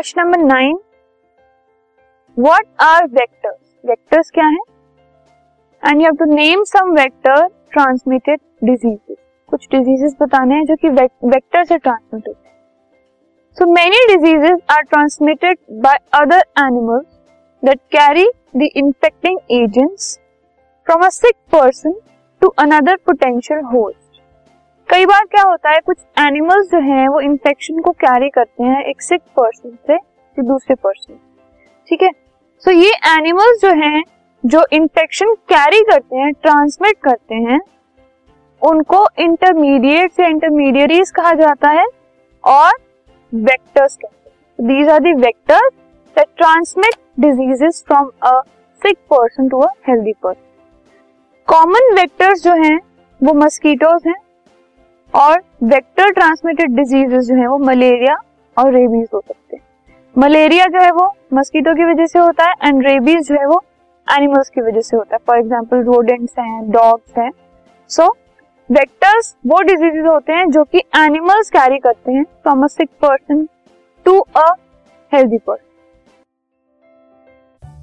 Question number nine. What are vectors vectors क्या है? And you have to name some vector transmitted diseases कुछ diseases बताने हैं जो कि वेक्टर से ट्रांसमिट होते हैं। So many diseases are transmitted by other animals that carry the infecting agents from a sick person to another potential host कई बार क्या होता है, कुछ एनिमल्स जो हैं, वो इन्फेक्शन को कैरी करते हैं एक सिक पर्सन से दूसरे पर्सन ठीक है? सो ये एनिमल्स जो हैं, जो इन्फेक्शन कैरी करते हैं ट्रांसमिट करते हैं, उनको इंटरमीडिएट से इंटरमीडियरीज कहा जाता है और वेक्टर्स कहते हैं। These are the vectors that transmit diseases from a sick person to a healthy person common vectors जो हैं, वो मस्कीटोज हैं और वेक्टर ट्रांसमिटेड डिजीजेस जो हैं वो मलेरिया और रेबीज हो सकते हैं। मलेरिया जो है वो मस्कीटो की वजह से होता है एंड रेबीज जो है वो एनिमल्स की वजह से होता है। फॉर एग्ज़ाम्पल रोडेंट्स हैं डॉग्स हैं। सो वेक्टर्स वो डिजीजेस होते हैं जो कि एनिमल्स कैरी करते हैं from a sick person to a healthy person